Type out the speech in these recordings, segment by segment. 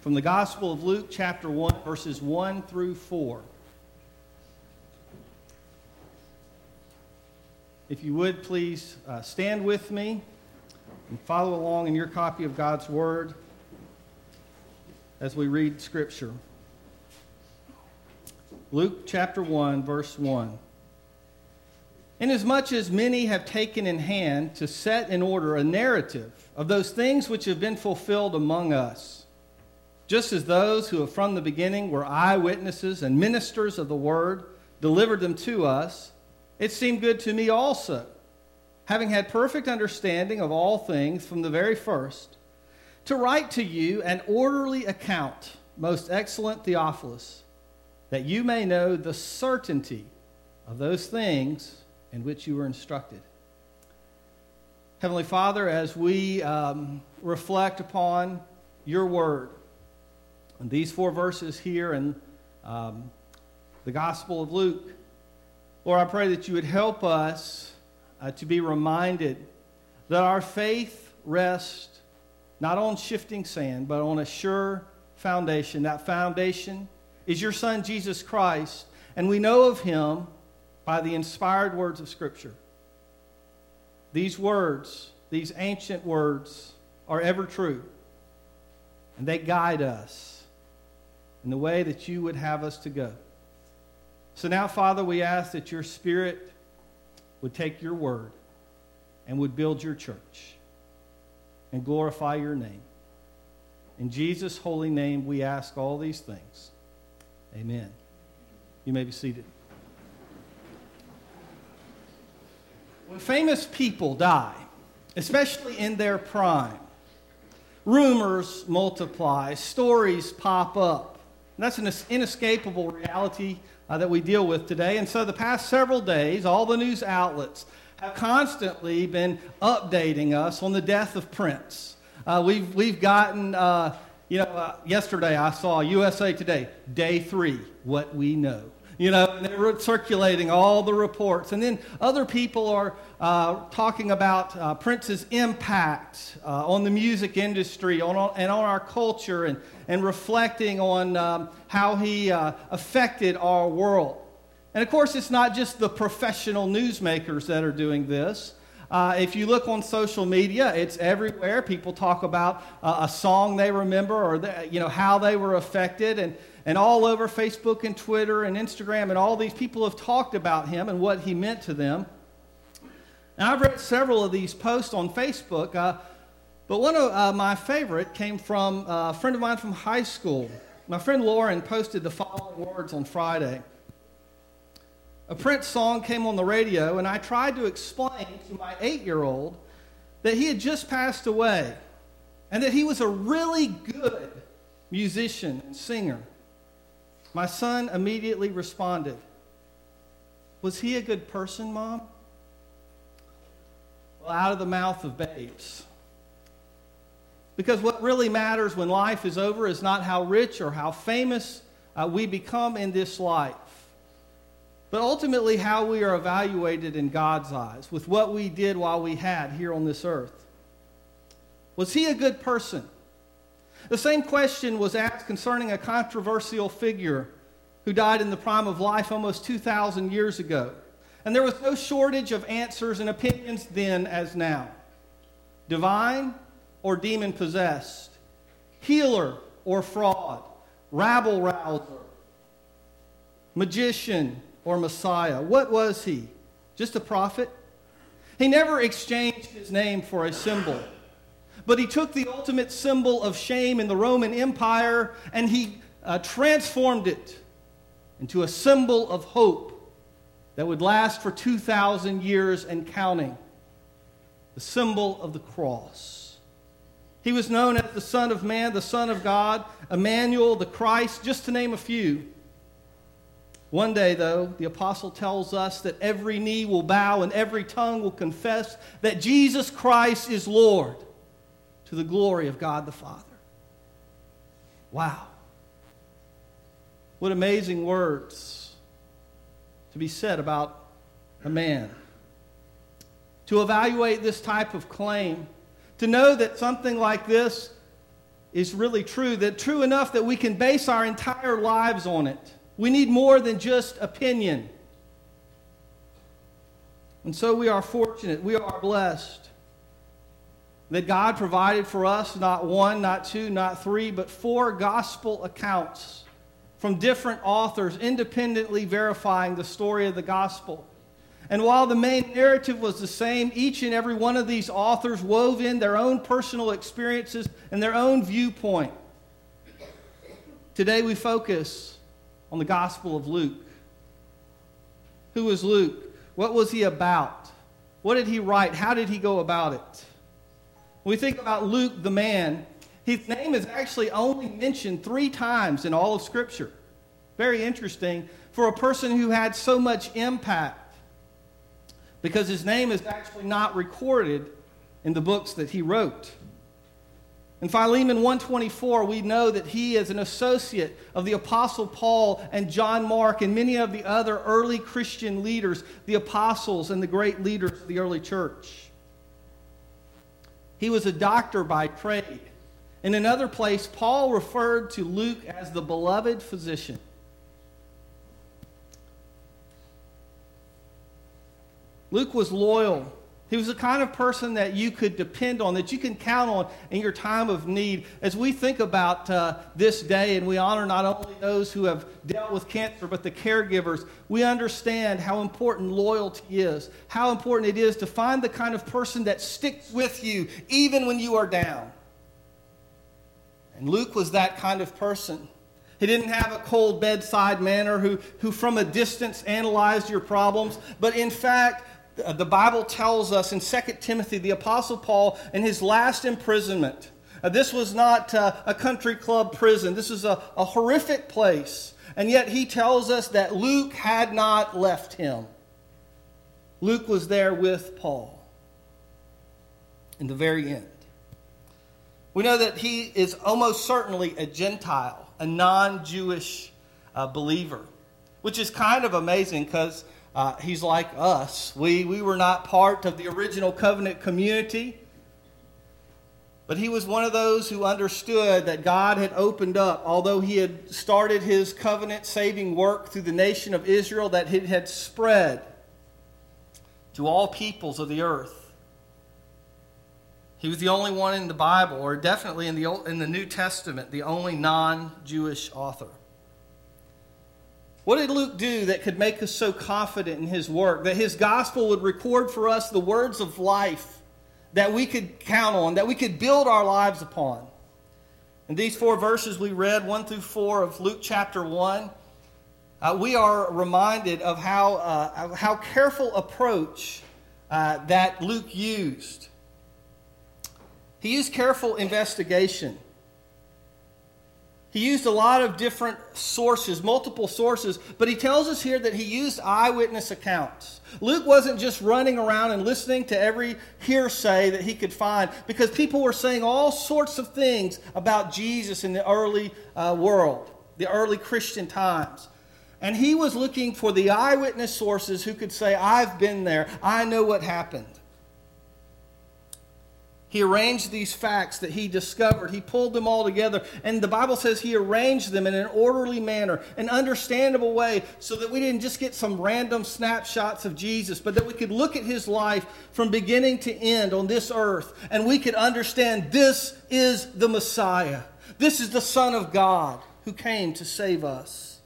from the Gospel of Luke, chapter 1, verses 1 through 4. If you would please uh, stand with me and follow along in your copy of God's Word as we read Scripture. Luke chapter 1, verse 1. Inasmuch as many have taken in hand to set in order a narrative of those things which have been fulfilled among us, just as those who from the beginning were eyewitnesses and ministers of the word delivered them to us, it seemed good to me also, having had perfect understanding of all things from the very first, to write to you an orderly account, most excellent Theophilus, that you may know the certainty of those things in which you were instructed. Heavenly Father, as we um, reflect upon your word, and these four verses here in um, the Gospel of Luke, Lord, I pray that you would help us uh, to be reminded that our faith rests not on shifting sand, but on a sure foundation. That foundation is your Son, Jesus Christ, and we know of him by the inspired words of Scripture. These words, these ancient words, are ever true, and they guide us in the way that you would have us to go. So now, Father, we ask that your Spirit would take your word and would build your church and glorify your name. In Jesus' holy name, we ask all these things. Amen. You may be seated. When famous people die, especially in their prime, rumors multiply, stories pop up. And that's an inescapable reality uh, that we deal with today. And so, the past several days, all the news outlets have constantly been updating us on the death of Prince. Uh, we've, we've gotten, uh, you know, uh, yesterday I saw USA Today, day three, what we know. You know, they're circulating all the reports. And then other people are uh, talking about uh, Prince's impact uh, on the music industry on, and on our culture and, and reflecting on um, how he uh, affected our world. And of course, it's not just the professional newsmakers that are doing this. Uh, if you look on social media, it's everywhere. People talk about uh, a song they remember or you know how they were affected, and and all over Facebook and Twitter and Instagram, and all these people have talked about him and what he meant to them. And I've read several of these posts on Facebook, uh, but one of uh, my favorite came from uh, a friend of mine from high school. My friend Lauren posted the following words on Friday. A Prince song came on the radio, and I tried to explain to my eight year old that he had just passed away and that he was a really good musician and singer. My son immediately responded, Was he a good person, Mom? Well, out of the mouth of babes. Because what really matters when life is over is not how rich or how famous uh, we become in this life, but ultimately how we are evaluated in God's eyes with what we did while we had here on this earth. Was he a good person? The same question was asked concerning a controversial figure who died in the prime of life almost 2,000 years ago. And there was no shortage of answers and opinions then as now divine or demon possessed, healer or fraud, rabble rouser, magician or Messiah. What was he? Just a prophet? He never exchanged his name for a symbol. But he took the ultimate symbol of shame in the Roman Empire and he uh, transformed it into a symbol of hope that would last for 2,000 years and counting the symbol of the cross. He was known as the Son of Man, the Son of God, Emmanuel, the Christ, just to name a few. One day, though, the apostle tells us that every knee will bow and every tongue will confess that Jesus Christ is Lord to the glory of God the Father. Wow. What amazing words to be said about a man. To evaluate this type of claim, to know that something like this is really true, that true enough that we can base our entire lives on it. We need more than just opinion. And so we are fortunate, we are blessed that God provided for us not one, not two, not three, but four gospel accounts from different authors independently verifying the story of the gospel. And while the main narrative was the same, each and every one of these authors wove in their own personal experiences and their own viewpoint. Today we focus on the Gospel of Luke. Who was Luke? What was he about? What did he write? How did he go about it? We think about Luke, the man, his name is actually only mentioned three times in all of Scripture. Very interesting for a person who had so much impact because his name is actually not recorded in the books that he wrote. In Philemon 124, we know that he is an associate of the Apostle Paul and John Mark and many of the other early Christian leaders, the apostles and the great leaders of the early church. He was a doctor by trade. In another place, Paul referred to Luke as the beloved physician. Luke was loyal. He was the kind of person that you could depend on, that you can count on in your time of need. As we think about uh, this day and we honor not only those who have dealt with cancer, but the caregivers, we understand how important loyalty is, how important it is to find the kind of person that sticks with you even when you are down. And Luke was that kind of person. He didn't have a cold bedside manner who, who from a distance analyzed your problems, but in fact, the Bible tells us in 2 Timothy, the Apostle Paul, in his last imprisonment, uh, this was not uh, a country club prison, this is a, a horrific place. And yet he tells us that Luke had not left him. Luke was there with Paul in the very end. We know that he is almost certainly a Gentile, a non Jewish uh, believer, which is kind of amazing because uh, he's like us. We, we were not part of the original covenant community, but he was one of those who understood that God had opened up, although he had started his covenant saving work through the nation of Israel, that it had spread to all peoples of the earth. He was the only one in the Bible, or definitely in the, in the New Testament, the only non Jewish author. What did Luke do that could make us so confident in his work? That his gospel would record for us the words of life that we could count on, that we could build our lives upon. In these four verses we read, 1 through 4 of Luke chapter 1, uh, we are reminded of how, uh, how careful approach uh, that Luke used. He used careful investigation. He used a lot of different sources, multiple sources, but he tells us here that he used eyewitness accounts. Luke wasn't just running around and listening to every hearsay that he could find because people were saying all sorts of things about Jesus in the early uh, world, the early Christian times. And he was looking for the eyewitness sources who could say, I've been there, I know what happened. He arranged these facts that he discovered. He pulled them all together. And the Bible says he arranged them in an orderly manner, an understandable way, so that we didn't just get some random snapshots of Jesus, but that we could look at his life from beginning to end on this earth and we could understand this is the Messiah. This is the Son of God who came to save us.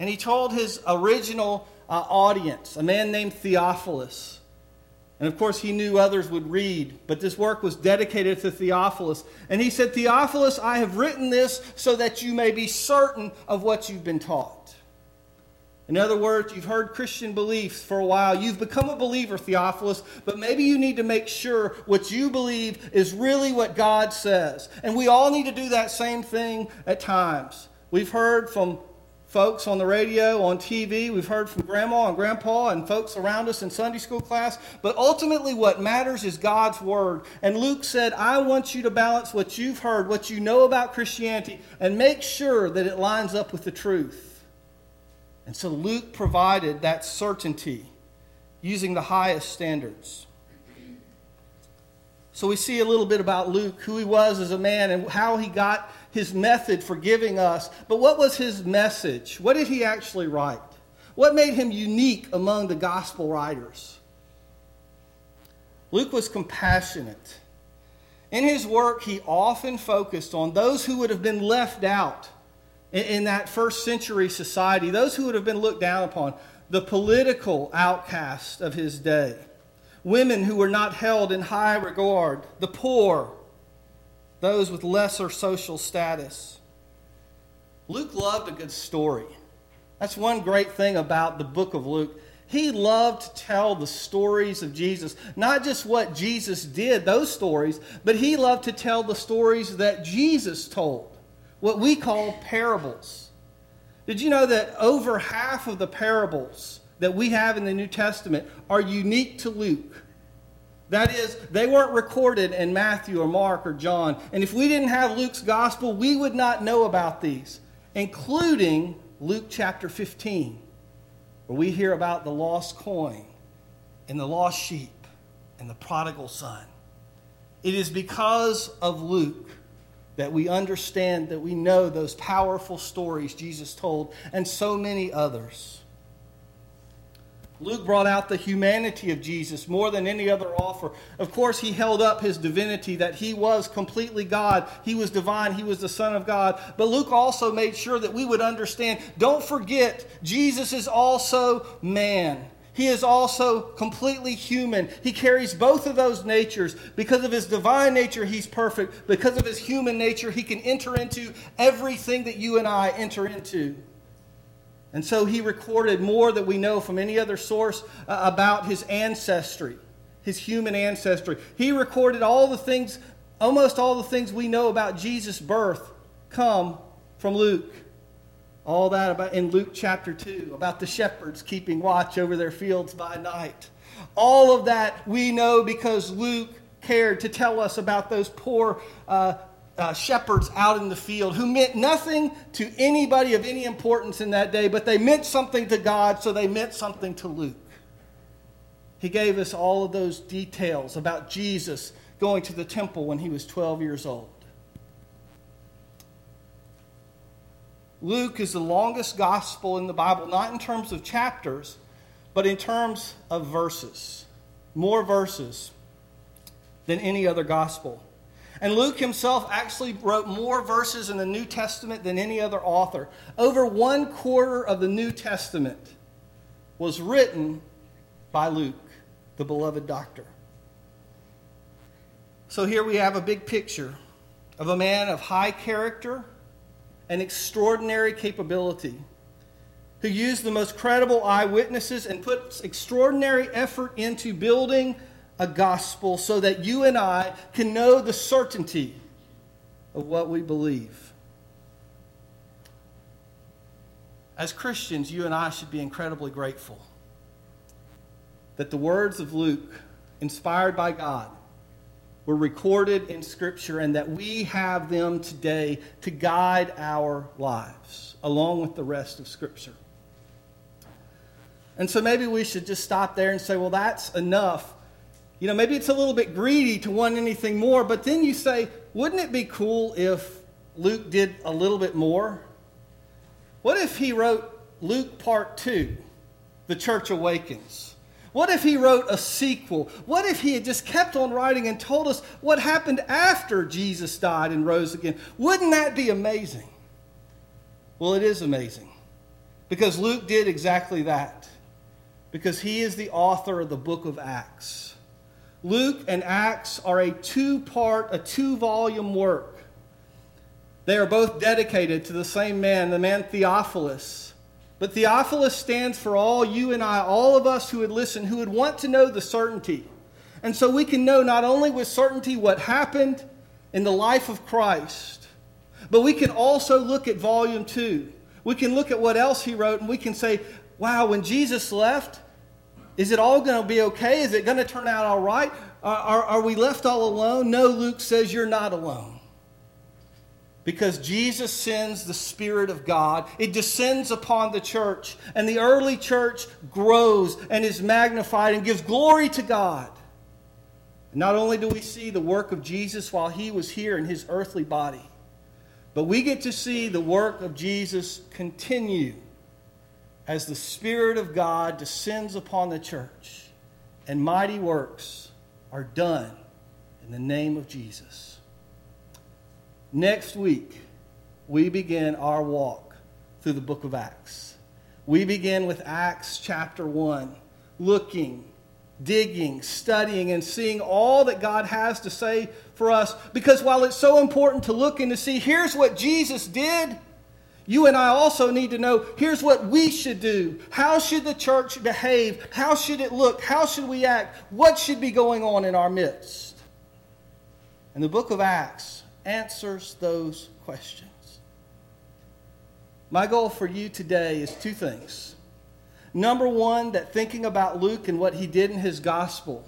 And he told his original uh, audience, a man named Theophilus, and of course, he knew others would read, but this work was dedicated to Theophilus. And he said, Theophilus, I have written this so that you may be certain of what you've been taught. In other words, you've heard Christian beliefs for a while. You've become a believer, Theophilus, but maybe you need to make sure what you believe is really what God says. And we all need to do that same thing at times. We've heard from folks on the radio, on TV. We've heard from grandma and grandpa and folks around us in Sunday school class. But ultimately, what matters is God's word. And Luke said, I want you to balance what you've heard, what you know about Christianity, and make sure that it lines up with the truth. And so Luke provided that certainty using the highest standards. So we see a little bit about Luke, who he was as a man, and how he got his method for giving us. But what was his message? What did he actually write? What made him unique among the gospel writers? Luke was compassionate. In his work, he often focused on those who would have been left out in, that first century society, those who would have been looked down upon, the political outcasts of his day women who were not held in high regard, the poor, those with lesser social status. Luke loved a good story. That's one great thing about the book of Luke. He loved to tell the stories of Jesus, not just what Jesus did, those stories, but he loved to tell the stories that Jesus told, what we call parables. Did you know that over half of the parables that we have in the New Testament are unique to Luke. That is, they weren't recorded in Matthew or Mark or John. And if we didn't have Luke's gospel, we would not know about these, including Luke chapter 15, where we hear about the lost coin and the lost sheep and the prodigal son. It is because of Luke that we understand, that we know those powerful stories Jesus told, and so many others. Luke brought out the humanity of Jesus more than any other author. Of course, he held up his divinity, that he was completely God. He was divine. He was the Son of God. But Luke also made sure that we would understand don't forget, Jesus is also man. He is also completely human. He carries both of those natures. Because of his divine nature, he's perfect. Because of his human nature, he can enter into everything that you and I enter into. And so he recorded more that we know from any other source uh, about his ancestry, his human ancestry. He recorded all the things, almost all the things we know about Jesus' birth come from Luke. All that about in Luke chapter 2, about the shepherds keeping watch over their fields by night. All of that we know because Luke cared to tell us about those poor uh, uh, shepherds out in the field who meant nothing to anybody of any importance in that day, but they meant something to God, so they meant something to Luke. He gave us all of those details about Jesus going to the temple when he was 12 years old. Luke is the longest gospel in the Bible, not in terms of chapters, but in terms of verses. More verses than any other gospel. And Luke himself actually wrote more verses in the New Testament than any other author. Over one quarter of the New Testament was written by Luke, the beloved doctor. So here we have a big picture of a man of high character and extraordinary capability who used the most credible eyewitnesses and put extraordinary effort into building a gospel so that you and I can know the certainty of what we believe. As Christians, you and I should be incredibly grateful that the words of Luke, inspired by God, were recorded in Scripture and that we have them today to guide our lives, along with the rest of Scripture. And so maybe we should just stop there and say, well, that's enough you know, maybe it's a little bit greedy to want anything more, but then you say, wouldn't it be cool if Luke did a little bit more? What if he wrote Luke Part 2, The Church Awakens? What if he wrote a sequel? What if he had just kept on writing and told us what happened after Jesus died and rose again? Wouldn't that be amazing? Well, it is amazing because Luke did exactly that, because he is the author of the book of Acts. Luke and Acts are a two part, a two volume work. They are both dedicated to the same man, the man Theophilus. But Theophilus stands for all you and I, all of us who would listen, who would want to know the certainty. And so we can know not only with certainty what happened in the life of Christ, but we can also look at volume two. We can look at what else he wrote and we can say, wow, when Jesus left, is it all going to be okay? Is it going to turn out all right? Are, are, are, we left all alone? No, Luke says you're not alone. Because Jesus sends the Spirit of God, it descends upon the church, and the early church grows and is magnified and gives glory to God. Not only do we see the work of Jesus while he was here in his earthly body, but we get to see the work of Jesus continue as the Spirit of God descends upon the church and mighty works are done in the name of Jesus. Next week, we begin our walk through the book of Acts. We begin with Acts chapter 1, looking digging, studying, and seeing all that God has to say for us. Because while it's so important to look and to see, here's what Jesus did, you and I also need to know here's what we should do. How should the church behave? How should it look? How should we act? What should be going on in our midst? And the book of Acts answers those questions. My goal for you today is two things. Number one, that thinking about Luke and what he did in his gospel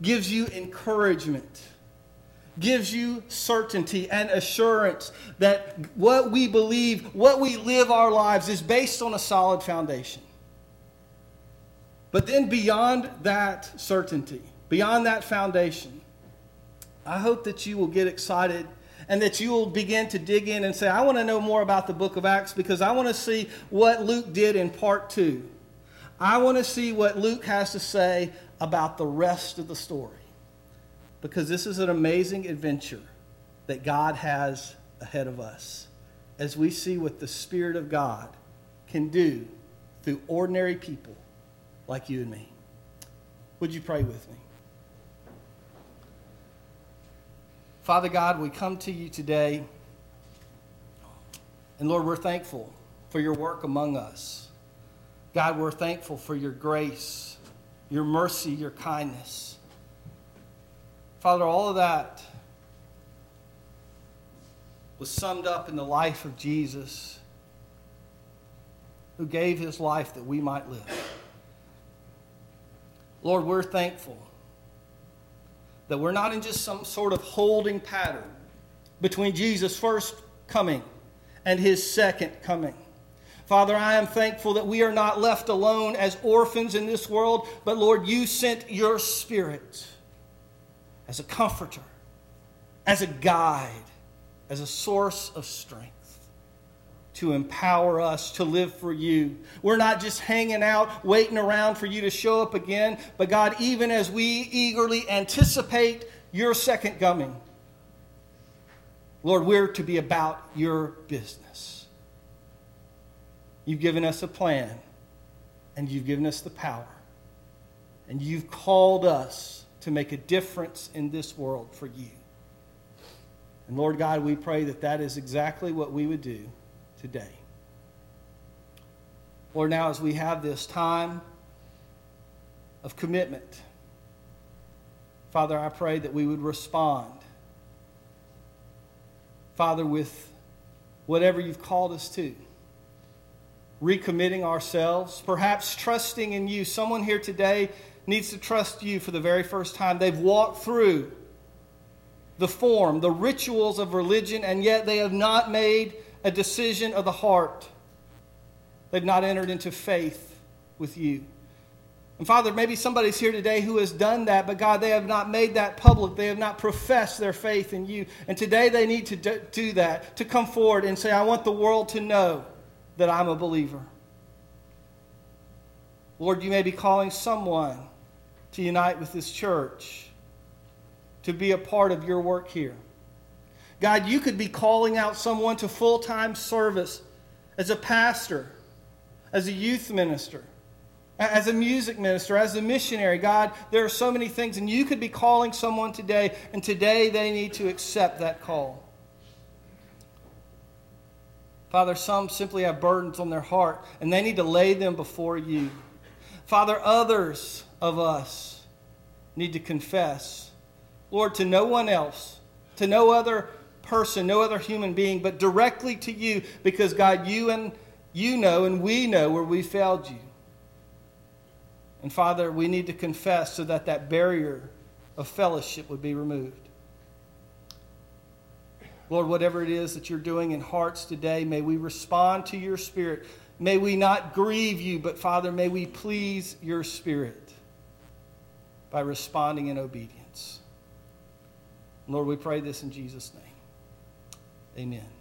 gives you encouragement, gives you certainty and assurance that what we believe, what we live our lives is based on a solid foundation. But then beyond that certainty, beyond that foundation, I hope that you will get excited and that you will begin to dig in and say, I want to know more about the book of Acts because I want to see what Luke did in part two. I want to see what Luke has to say about the rest of the story because this is an amazing adventure that God has ahead of us as we see what the Spirit of God can do through ordinary people like you and me. Would you pray with me? Father God, we come to you today. And Lord, we're thankful for your work among us. God, we're thankful for your grace, your mercy, your kindness. Father, all of that was summed up in the life of Jesus, who gave his life that we might live. Lord, we're thankful that we're not in just some sort of holding pattern between Jesus' first coming and his second coming. Father, I am thankful that we are not left alone as orphans in this world, but Lord, you sent your Spirit as a comforter, as a guide, as a source of strength to empower us to live for you. We're not just hanging out, waiting around for you to show up again, but God, even as we eagerly anticipate your second coming, Lord, we're to be about your business. You've given us a plan, and you've given us the power, and you've called us to make a difference in this world for you. And Lord God, we pray that that is exactly what we would do today. Lord, now as we have this time of commitment, Father, I pray that we would respond. Father, with whatever you've called us to, recommitting ourselves, perhaps trusting in you. Someone here today needs to trust you for the very first time. They've walked through the form, the rituals of religion, and yet they have not made a decision of the heart. They've not entered into faith with you. And Father, maybe somebody's here today who has done that, but God, they have not made that public. They have not professed their faith in you. And today they need to do that, to come forward and say, I want the world to know that I'm a believer. Lord, you may be calling someone to unite with this church, to be a part of your work here. God, you could be calling out someone to full time service as a pastor, as a youth minister, as a music minister, as a missionary. God, there are so many things, and you could be calling someone today, and today they need to accept that call. Father, some simply have burdens on their heart, and they need to lay them before you. Father, others of us need to confess, Lord, to no one else, to no other person, no other human being, but directly to you because, God, you and you know and we know where we failed you. And Father, we need to confess so that that barrier of fellowship would be removed. Lord, whatever it is that you're doing in hearts today, may we respond to your spirit. May we not grieve you, but Father, may we please your Spirit by responding in obedience. Lord, we pray this in Jesus' name. Amen.